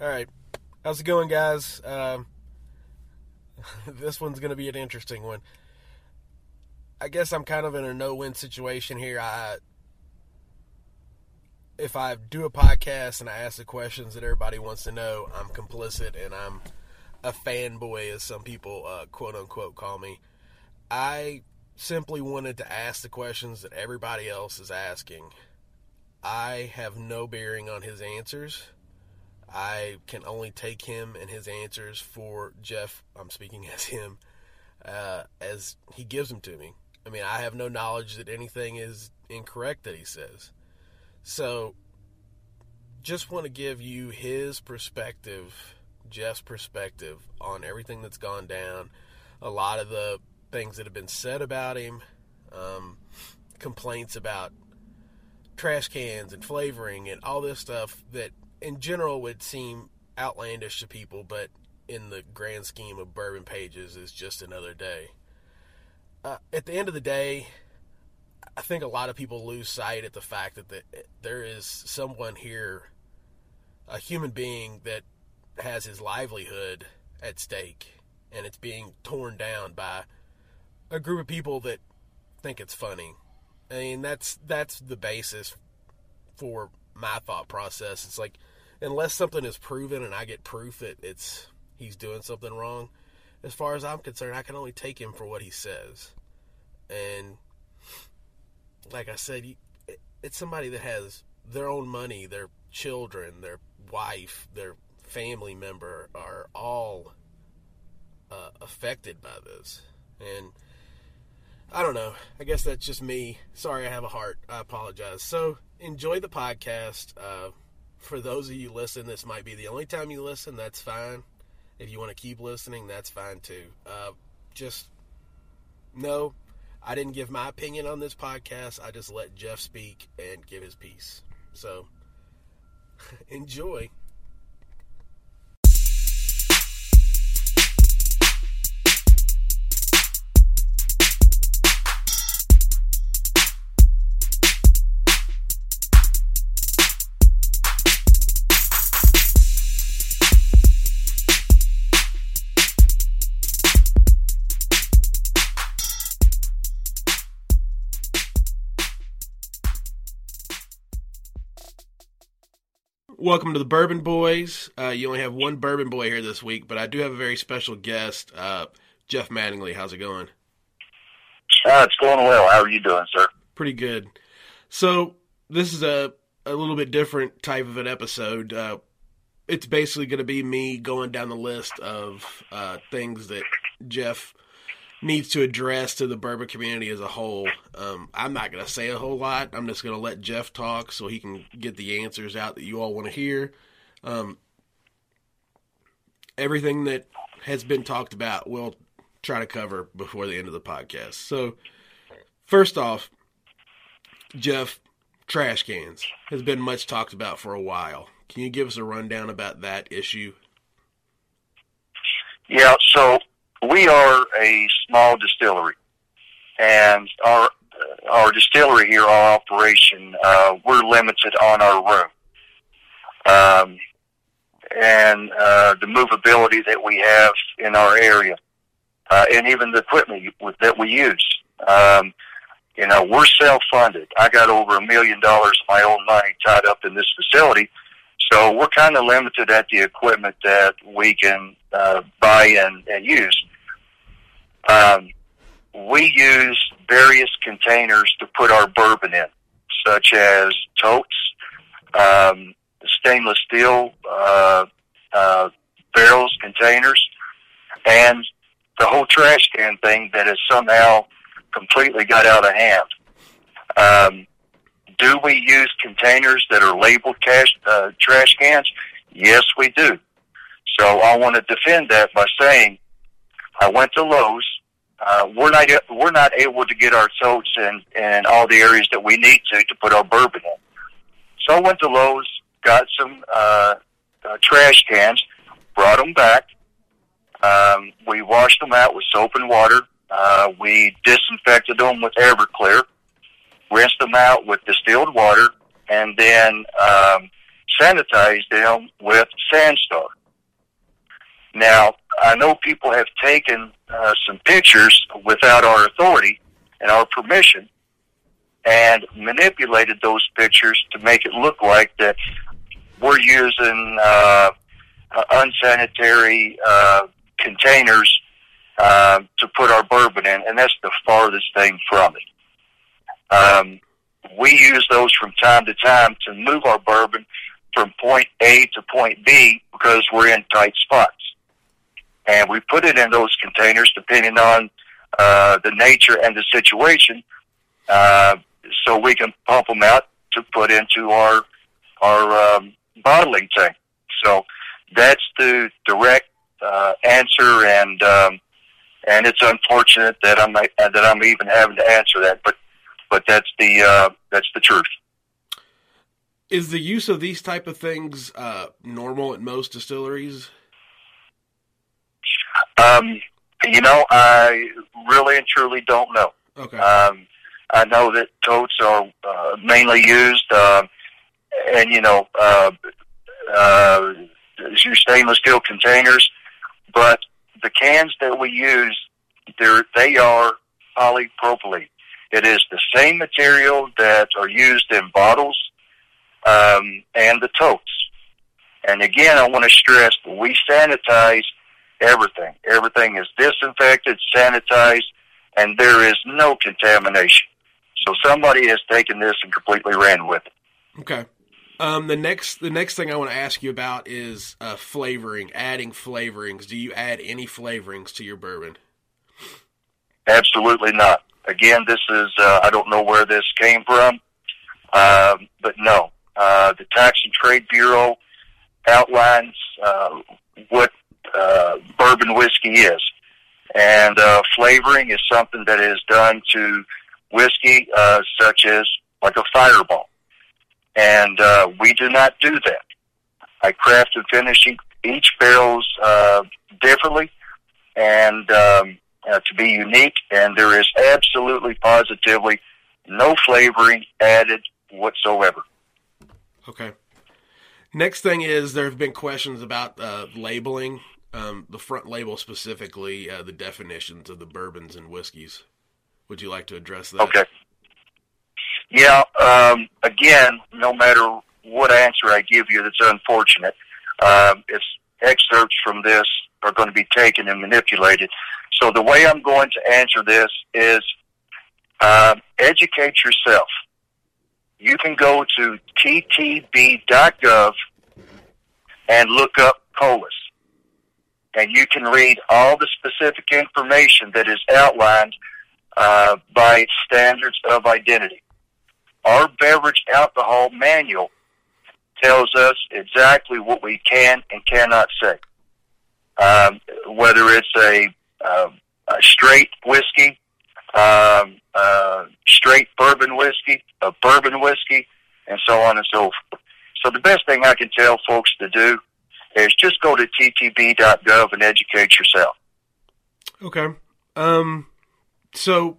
All right. How's it going, guys? Um, this one's going to be an interesting one. I guess I'm kind of in a no-win situation here. I if I do a podcast and I ask the questions that everybody wants to know, I'm complicit and I'm a fanboy, as some people uh, quote unquote call me. I simply wanted to ask the questions that everybody else is asking. I have no bearing on his answers. I can only take him and his answers for Jeff. I'm speaking as him, uh, as he gives them to me. I mean, I have no knowledge that anything is incorrect that he says. So, just want to give you his perspective, Jeff's perspective on everything that's gone down, a lot of the things that have been said about him, um, complaints about trash cans and flavoring and all this stuff that in general would seem outlandish to people, but in the grand scheme of bourbon pages is just another day. Uh, at the end of the day, I think a lot of people lose sight at the fact that the, there is someone here, a human being that has his livelihood at stake, and it's being torn down by a group of people that think it's funny. I mean, that's that's the basis for my thought process. It's like unless something is proven and I get proof that it's he's doing something wrong, as far as I'm concerned, I can only take him for what he says. And like I said, it's somebody that has their own money, their children, their wife, their family member are all uh, affected by this. And I don't know. I guess that's just me. Sorry, I have a heart. I apologize. So enjoy the podcast. Uh, for those of you listen, this might be the only time you listen. That's fine. If you want to keep listening, that's fine too. Uh, just no, I didn't give my opinion on this podcast. I just let Jeff speak and give his piece. So enjoy. Welcome to the Bourbon Boys. Uh, you only have one Bourbon Boy here this week, but I do have a very special guest, uh, Jeff Mattingly. How's it going? Uh, it's going well. How are you doing, sir? Pretty good. So this is a a little bit different type of an episode. Uh, it's basically going to be me going down the list of uh, things that Jeff needs to address to the bourbon community as a whole. Um, I'm not going to say a whole lot. I'm just going to let Jeff talk so he can get the answers out that you all want to hear. Um, everything that has been talked about, we'll try to cover before the end of the podcast. So, first off, Jeff, trash cans has been much talked about for a while. Can you give us a rundown about that issue? Yeah, so we are a small distillery, and our our distillery here, our operation, uh, we're limited on our room, um, and uh, the movability that we have in our area, uh, and even the equipment that we use. Um, you know, we're self-funded. I got over a million dollars of my own money tied up in this facility, so we're kind of limited at the equipment that we can uh, buy and, and use. Um, we use various containers to put our bourbon in, such as totes, um, stainless steel uh, uh, barrels, containers, and the whole trash can thing that has somehow completely got out of hand. Um, do we use containers that are labeled cash, uh, trash cans? Yes, we do. So I want to defend that by saying I went to Lowe's uh, we're not we're not able to get our totes in in all the areas that we need to to put our bourbon in. So I went to Lowe's, got some uh, uh, trash cans, brought them back. Um, we washed them out with soap and water. Uh, we disinfected them with Everclear, rinsed them out with distilled water, and then um, sanitize them with Sandstar. Now, I know people have taken uh, some pictures without our authority and our permission and manipulated those pictures to make it look like that we're using uh, uh, unsanitary uh, containers uh, to put our bourbon in, and that's the farthest thing from it. Um, we use those from time to time to move our bourbon from point A to point B because we're in tight spots. And we put it in those containers depending on uh, the nature and the situation, uh, so we can pump them out to put into our our um, bottling tank. So that's the direct uh, answer, and um, and it's unfortunate that I'm that I'm even having to answer that, but but that's the uh, that's the truth. Is the use of these type of things uh, normal at most distilleries? Um, you know, I really and truly don't know. Okay. Um, I know that totes are uh, mainly used, uh, and you know, uh, uh, stainless steel containers, but the cans that we use, they're, they are polypropylene. It is the same material that are used in bottles um, and the totes. And again, I want to stress we sanitize everything. Everything is disinfected, sanitized, and there is no contamination. So somebody has taken this and completely ran with it. Okay. Um, the next the next thing I want to ask you about is uh, flavoring, adding flavorings. Do you add any flavorings to your bourbon? Absolutely not. Again, this is uh, I don't know where this came from, uh, but no. Uh, the Tax and Trade Bureau outlines uh, what uh, bourbon whiskey is, and uh, flavoring is something that is done to whiskey, uh, such as like a fireball and uh, we do not do that. I craft and finish each barrels uh, differently and um, uh, to be unique, and there is absolutely positively no flavoring added whatsoever. Okay. Next thing is there have been questions about uh, labeling, um, the front label specifically, uh, the definitions of the bourbons and whiskeys. Would you like to address that? Okay. Yeah, um, again, no matter what answer I give you that's unfortunate, um, it's excerpts from this are going to be taken and manipulated. So the way I'm going to answer this is um, educate yourself. You can go to ttb.gov and look up COLAS, And you can read all the specific information that is outlined uh, by standards of identity. Our beverage alcohol manual tells us exactly what we can and cannot say. Um, whether it's a, uh, a straight whiskey, um, uh, straight bourbon whiskey, a bourbon whiskey, and so on and so forth. So the best thing I can tell folks to do is just go to ttb.gov and educate yourself. Okay. Um, so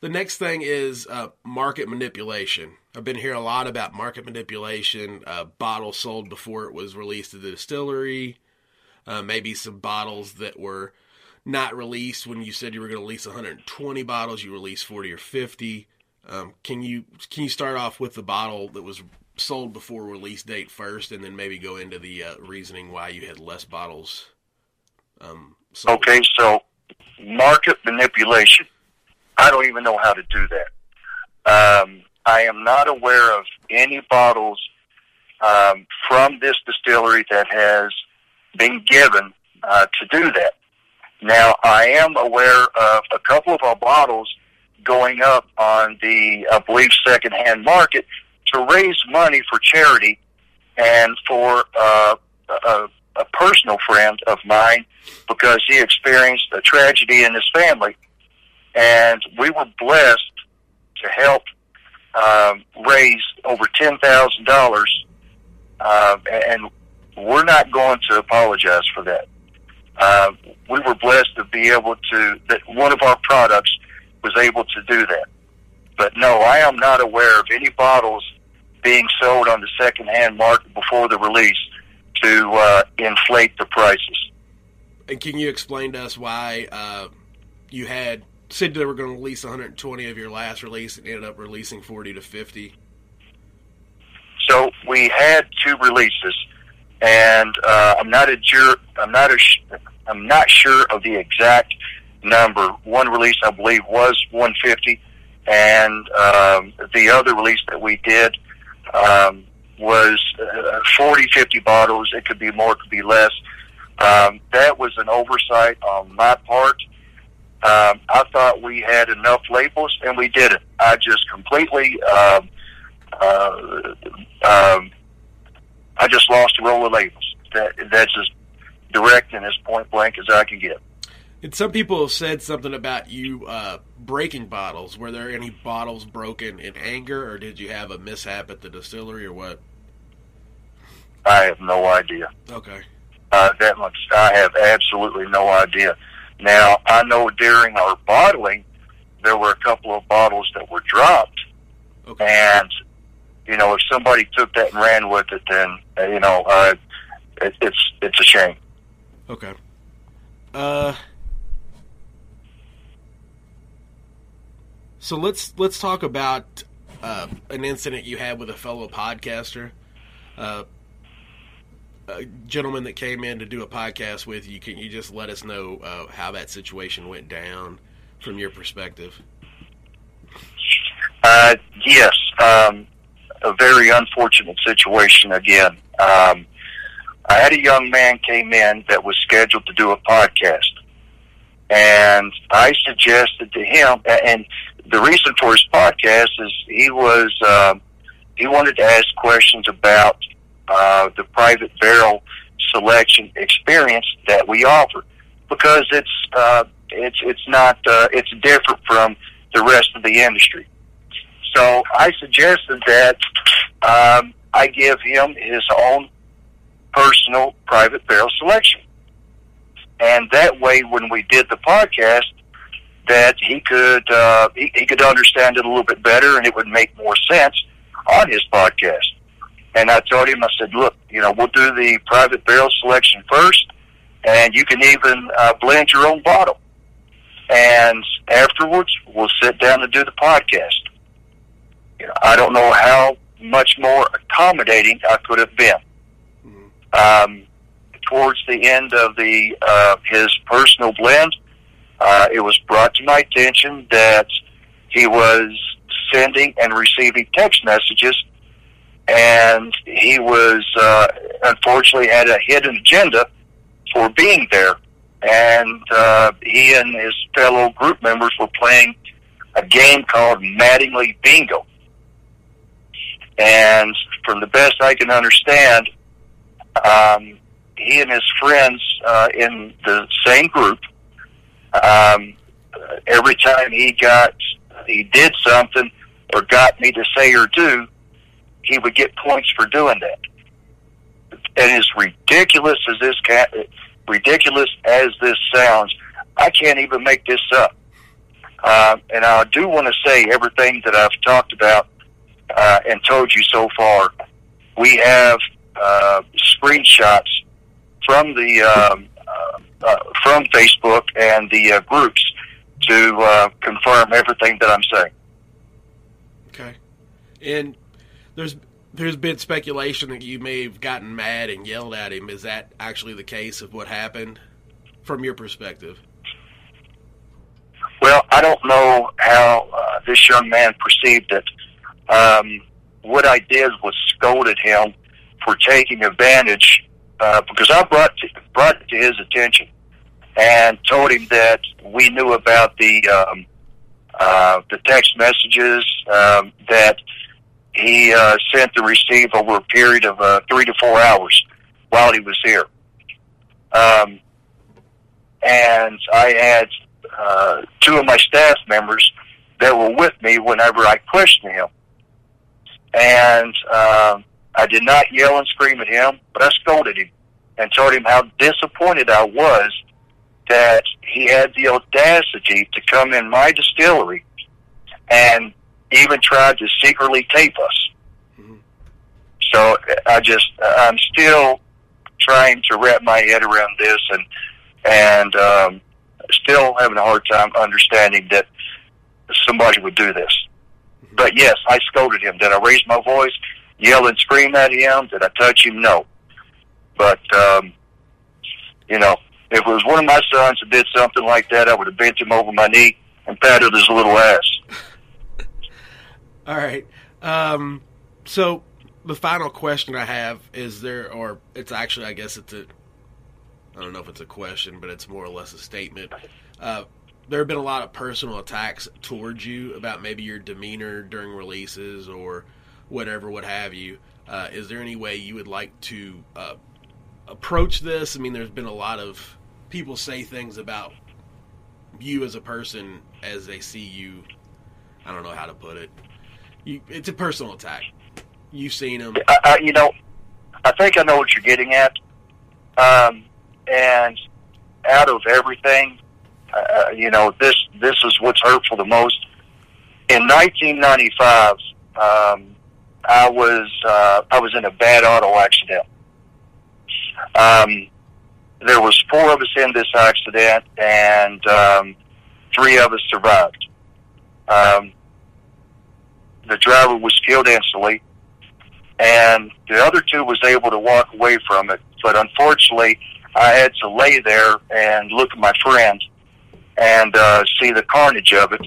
the next thing is uh, market manipulation. I've been hearing a lot about market manipulation. Uh, bottles sold before it was released to the distillery. Uh, maybe some bottles that were not released when you said you were going to release 120 bottles. You released 40 or 50. Um, can you can you start off with the bottle that was sold before release date first, and then maybe go into the uh, reasoning why you had less bottles? Um, okay, so market manipulation I don't even know how to do that. Um, I am not aware of any bottles um, from this distillery that has been given uh, to do that. Now, I am aware of a couple of our bottles going up on the, I believe, secondhand market to raise money for charity and for uh, a, a personal friend of mine because he experienced a tragedy in his family and we were blessed to help um, raise over $10,000 uh, and we're not going to apologize for that. Uh, we were blessed to be able to that one of our products was able to do that. But no, I am not aware of any bottles being sold on the secondhand market before the release to uh, inflate the prices. And can you explain to us why uh, you had said they were going to release 120 of your last release and ended up releasing 40 to 50? So we had two releases, and uh, I'm not a jur- I'm not a sh- I'm not sure of the exact number. One release I believe was 150, and um, the other release that we did um, was uh, 40, 50 bottles. It could be more, it could be less. Um, that was an oversight on my part. Um, I thought we had enough labels, and we didn't. I just completely, um, uh, um, I just lost a roll of labels. That that's as direct and as point blank as I can get. And some people have said something about you uh, breaking bottles. Were there any bottles broken in anger, or did you have a mishap at the distillery, or what? I have no idea. Okay. Uh, that much, I have absolutely no idea. Now, I know during our bottling, there were a couple of bottles that were dropped, Okay. and you know, if somebody took that and ran with it, then uh, you know, uh, it, it's it's a shame. Okay. Uh. So let's let's talk about uh, an incident you had with a fellow podcaster, uh, a gentleman that came in to do a podcast with you. Can you just let us know uh, how that situation went down from your perspective? Uh, yes, um, a very unfortunate situation again. Um, I had a young man came in that was scheduled to do a podcast, and I suggested to him, and the reason for his podcast is he was um, he wanted to ask questions about uh, the private barrel selection experience that we offer because it's uh, it's it's not uh, it's different from the rest of the industry. So I suggested that um, I give him his own personal private barrel selection, and that way, when we did the podcast, that he could uh, he, he could understand it a little bit better, and it would make more sense on his podcast. And I told him, I said, look, you know, we'll do the private barrel selection first, and you can even uh, blend your own bottle. And afterwards, we'll sit down and do the podcast. I don't know how much more accommodating I could have been. Um, towards the end of the uh, his personal blend, uh, it was brought to my attention that he was sending and receiving text messages, and he was uh, unfortunately had a hidden agenda for being there. And uh, he and his fellow group members were playing a game called Mattingly Bingo. And from the best I can understand, um, he and his friends uh, in the same group, um, every time he got, he did something or got me to say or do, he would get points for doing that. And as ridiculous as this cat, ridiculous as this sounds, I can't even make this up. Uh, and I do want to say everything that I've talked about uh, and told you so far. We have uh, screenshots from the um, uh, uh, from Facebook and the uh, groups to uh, confirm everything that I'm saying. Okay. And there's there's been speculation that you may have gotten mad and yelled at him. Is that actually the case of what happened from your perspective? Well, I don't know how uh, this young man perceived it. Um, what I did was scolded him for taking advantage uh, because I brought to, brought it to his attention and told him that we knew about the um, uh, the text messages um, that he uh, sent and received over a period of uh, three to four hours while he was here. Um, and I had uh, two of my staff members that were with me whenever I questioned him. And uh, I did not yell and scream at him, but I scolded him and told him how disappointed I was that he had the audacity to come in my distillery and even tried to secretly tape us. So I just I'm still trying to wrap my head around this and and um, still having a hard time understanding that somebody would do this. But yes, I scolded him. Did I raise my voice, yell and scream at him? Did I touch him? No. But um, you know, if it was one of my sons that did something like that, I would have bent him over my knee and patted his little ass. All right. Um, so the final question I have is there, or it's actually, I guess it's a, I don't know if it's a question, but it's more or less a statement. Uh, there have been a lot of personal attacks towards you about maybe your demeanor during releases or whatever, what have you. Uh, is there any way you would like to uh, approach this? I mean, there's been a lot of people say things about you as a person as they see you. I don't know how to put it. You, it's a personal attack. You've seen them. I, I, you know, I think I know what you're getting at. Um, and out of everything, uh, you know, this this is what's hurtful the most. In 1995, um, I was uh, I was in a bad auto accident. Um, there was four of us in this accident, and um, three of us survived. Um, the driver was killed instantly, and the other two was able to walk away from it. But unfortunately, I had to lay there and look at my friend and uh, see the carnage of it.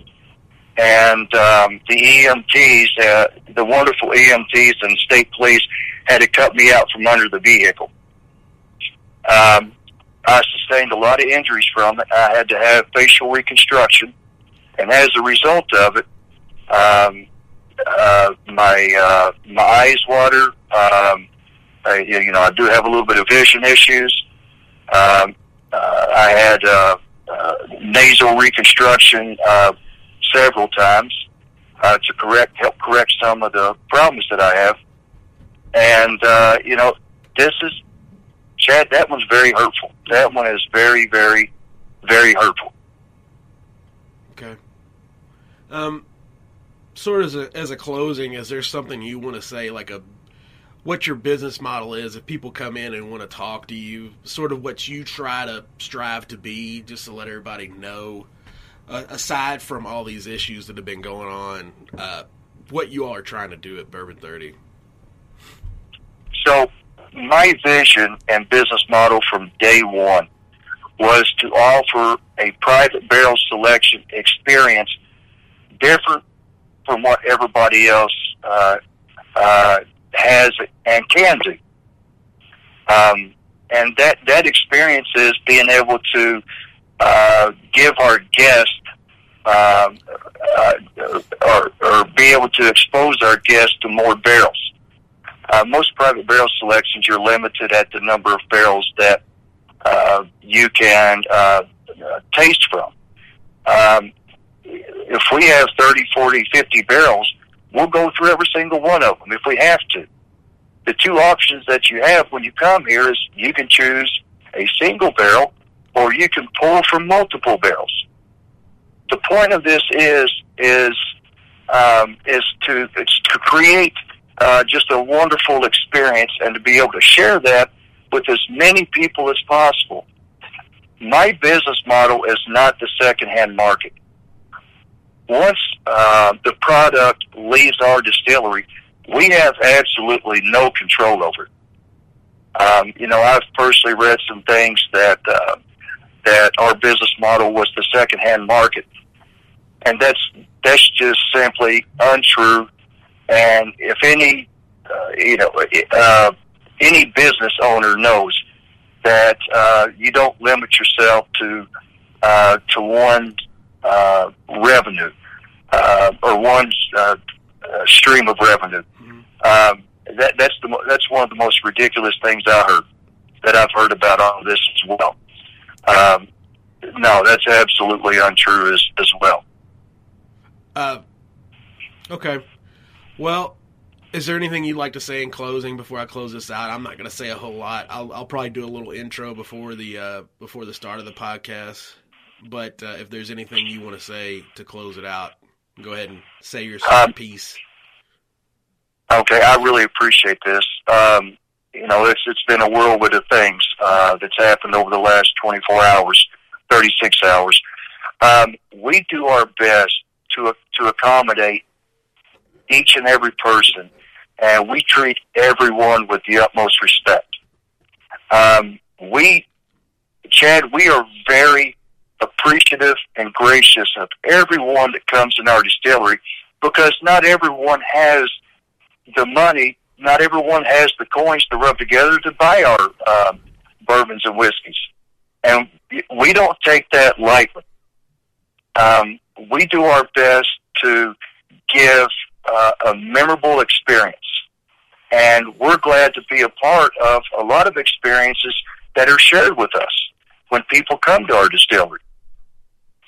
And um, the EMTs, uh, the wonderful EMTs and state police, had to cut me out from under the vehicle. Um, I sustained a lot of injuries from it. I had to have facial reconstruction, and as a result of it, um, uh, my uh, my eyes water. Um, I, you know, I do have a little bit of vision issues. Um, uh, I had uh, uh, nasal reconstruction uh, several times uh, to correct help correct some of the problems that I have. And uh, you know, this is Chad. That one's very hurtful. That one is very, very, very hurtful. Okay. Um, sort of as a, as a closing, is there something you want to say, like a what your business model is if people come in and want to talk to you, sort of what you try to strive to be, just to let everybody know, uh, aside from all these issues that have been going on, uh, what you all are trying to do at Bourbon 30? So, my vision and business model from day one was to offer a private barrel selection experience different from what everybody else uh, uh, has and can do. Um, and that, that experience is being able to uh, give our guests um, uh, or, or be able to expose our guests to more barrels. Uh, most private barrel selections, you're limited at the number of barrels that uh, you can uh, taste from. Um, if we have 30, 40, 50 barrels, we'll go through every single one of them if we have to. The two options that you have when you come here is you can choose a single barrel or you can pull from multiple barrels. The point of this is is um, is to it's to create uh, just a wonderful experience and to be able to share that with as many people as possible. My business model is not the secondhand market once uh, the product leaves our distillery, we have absolutely no control over it. Um, you know, I've personally read some things that uh, that our business model was the secondhand market, and that's that's just simply untrue. And if any, uh, you know, uh, any business owner knows that uh, you don't limit yourself to uh, to one uh, revenue uh, or one uh, uh, stream of revenue. Mm-hmm. Um, that, that's the that's one of the most ridiculous things I heard that I've heard about all of this as well. Um, no, that's absolutely untrue as as well. Uh, okay. Well, is there anything you'd like to say in closing before I close this out? I'm not going to say a whole lot. I'll, I'll probably do a little intro before the uh, before the start of the podcast. But uh, if there's anything you want to say to close it out, go ahead and say your um, piece. Okay, I really appreciate this. Um, you know, it's it's been a whirlwind of things uh, that's happened over the last 24 hours, 36 hours. Um, we do our best to to accommodate each and every person, and we treat everyone with the utmost respect. Um, we, Chad, we are very appreciative and gracious of everyone that comes in our distillery because not everyone has the money, not everyone has the coins to rub together to buy our um, bourbons and whiskeys, and we don't take that lightly. Um, we do our best to give uh, a memorable experience, and we're glad to be a part of a lot of experiences that are shared with us when people come to our distillery.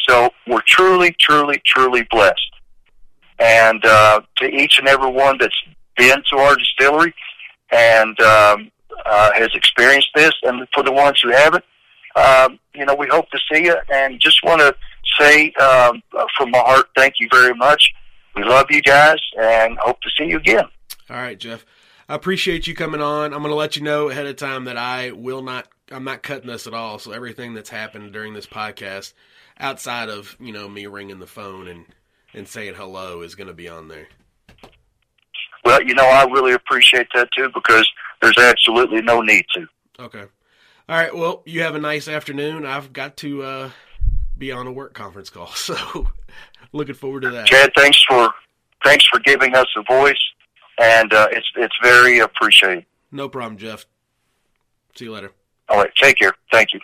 So we're truly, truly, truly blessed. And uh, to each and every one that's been to our distillery and um, uh, has experienced this, and for the ones who haven't, um, you know, we hope to see you. And just want to say um, from my heart, thank you very much. We love you guys, and hope to see you again. All right, Jeff. I appreciate you coming on. I'm going to let you know ahead of time that I will not. I'm not cutting this at all. So everything that's happened during this podcast, outside of you know me ringing the phone and and saying hello, is going to be on there. Well, you know, I really appreciate that too because there's absolutely no need to. Okay. All right. Well, you have a nice afternoon. I've got to uh, be on a work conference call, so looking forward to that. Chad, thanks for thanks for giving us a voice, and uh, it's it's very appreciated. No problem, Jeff. See you later. All right. Take care. Thank you.